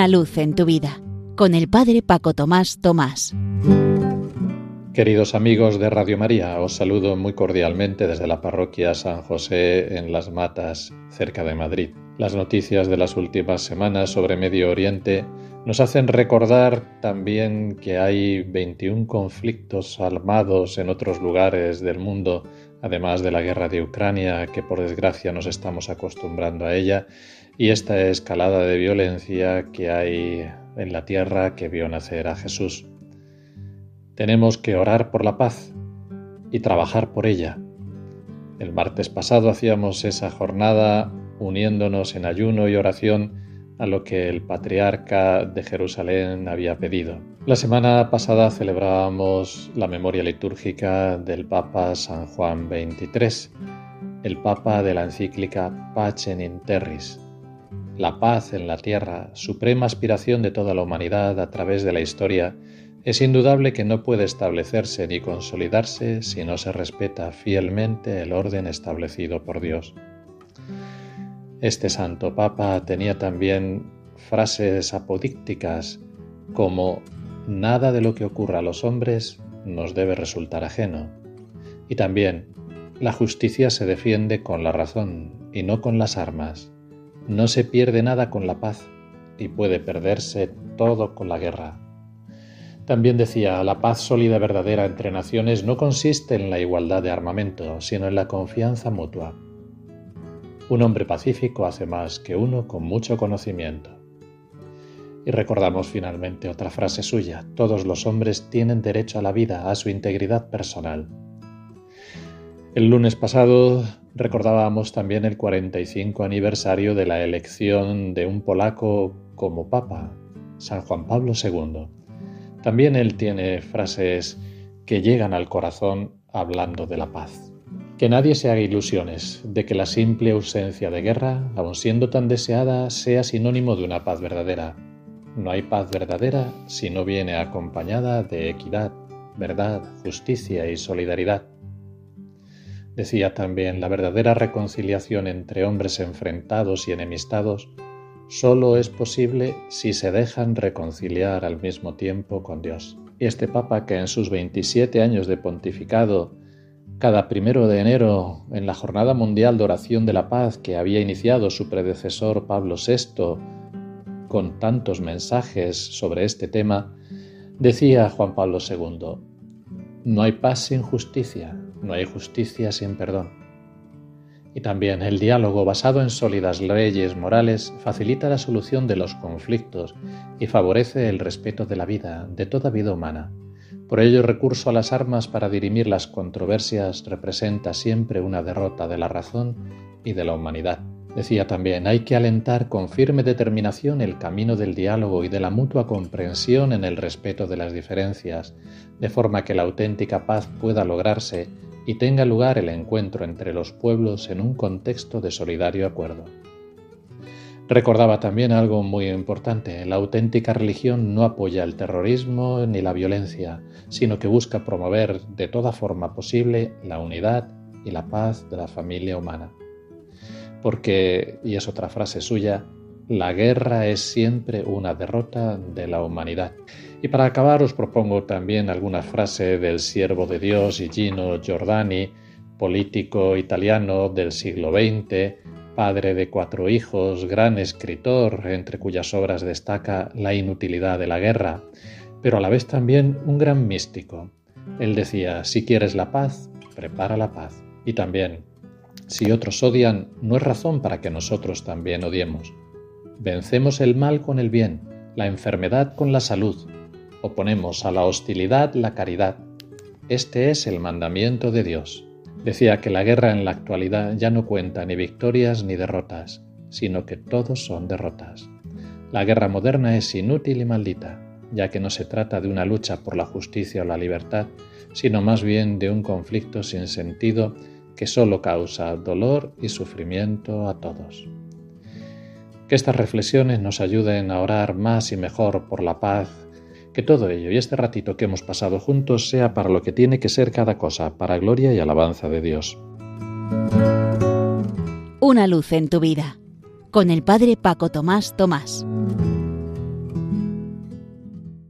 Una luz en tu vida con el Padre Paco Tomás Tomás. Queridos amigos de Radio María, os saludo muy cordialmente desde la parroquia San José en Las Matas, cerca de Madrid. Las noticias de las últimas semanas sobre Medio Oriente nos hacen recordar también que hay 21 conflictos armados en otros lugares del mundo, además de la guerra de Ucrania, que por desgracia nos estamos acostumbrando a ella, y esta escalada de violencia que hay en la tierra que vio nacer a Jesús. Tenemos que orar por la paz y trabajar por ella. El martes pasado hacíamos esa jornada uniéndonos en ayuno y oración a lo que el patriarca de Jerusalén había pedido. La semana pasada celebrábamos la memoria litúrgica del Papa San Juan XXIII, el Papa de la encíclica Pacem in Terris, la paz en la tierra, suprema aspiración de toda la humanidad a través de la historia, es indudable que no puede establecerse ni consolidarse si no se respeta fielmente el orden establecido por Dios. Este santo papa tenía también frases apodícticas como nada de lo que ocurra a los hombres nos debe resultar ajeno. Y también la justicia se defiende con la razón y no con las armas. No se pierde nada con la paz y puede perderse todo con la guerra. También decía, la paz sólida verdadera entre naciones no consiste en la igualdad de armamento, sino en la confianza mutua. Un hombre pacífico hace más que uno con mucho conocimiento. Y recordamos finalmente otra frase suya, todos los hombres tienen derecho a la vida, a su integridad personal. El lunes pasado recordábamos también el 45 aniversario de la elección de un polaco como papa, San Juan Pablo II. También él tiene frases que llegan al corazón hablando de la paz. Que nadie se haga ilusiones de que la simple ausencia de guerra, aun siendo tan deseada, sea sinónimo de una paz verdadera. No hay paz verdadera si no viene acompañada de equidad, verdad, justicia y solidaridad. Decía también, la verdadera reconciliación entre hombres enfrentados y enemistados solo es posible si se dejan reconciliar al mismo tiempo con Dios. Y este Papa que en sus 27 años de pontificado, cada primero de enero, en la Jornada Mundial de Oración de la Paz que había iniciado su predecesor Pablo VI, con tantos mensajes sobre este tema, decía Juan Pablo II, no hay paz sin justicia, no hay justicia sin perdón. Y también el diálogo basado en sólidas leyes morales facilita la solución de los conflictos y favorece el respeto de la vida, de toda vida humana. Por ello, el recurso a las armas para dirimir las controversias representa siempre una derrota de la razón y de la humanidad. Decía también, hay que alentar con firme determinación el camino del diálogo y de la mutua comprensión en el respeto de las diferencias, de forma que la auténtica paz pueda lograrse y tenga lugar el encuentro entre los pueblos en un contexto de solidario acuerdo. Recordaba también algo muy importante, la auténtica religión no apoya el terrorismo ni la violencia, sino que busca promover de toda forma posible la unidad y la paz de la familia humana. Porque, y es otra frase suya, la guerra es siempre una derrota de la humanidad. Y para acabar os propongo también alguna frase del siervo de Dios Gino Giordani, político italiano del siglo XX, padre de cuatro hijos, gran escritor, entre cuyas obras destaca La inutilidad de la guerra, pero a la vez también un gran místico. Él decía, si quieres la paz, prepara la paz. Y también, si otros odian, no es razón para que nosotros también odiemos. Vencemos el mal con el bien, la enfermedad con la salud, Oponemos a la hostilidad la caridad. Este es el mandamiento de Dios. Decía que la guerra en la actualidad ya no cuenta ni victorias ni derrotas, sino que todos son derrotas. La guerra moderna es inútil y maldita, ya que no se trata de una lucha por la justicia o la libertad, sino más bien de un conflicto sin sentido que solo causa dolor y sufrimiento a todos. Que estas reflexiones nos ayuden a orar más y mejor por la paz que todo ello y este ratito que hemos pasado juntos sea para lo que tiene que ser cada cosa, para gloria y alabanza de Dios. Una luz en tu vida, con el Padre Paco Tomás Tomás.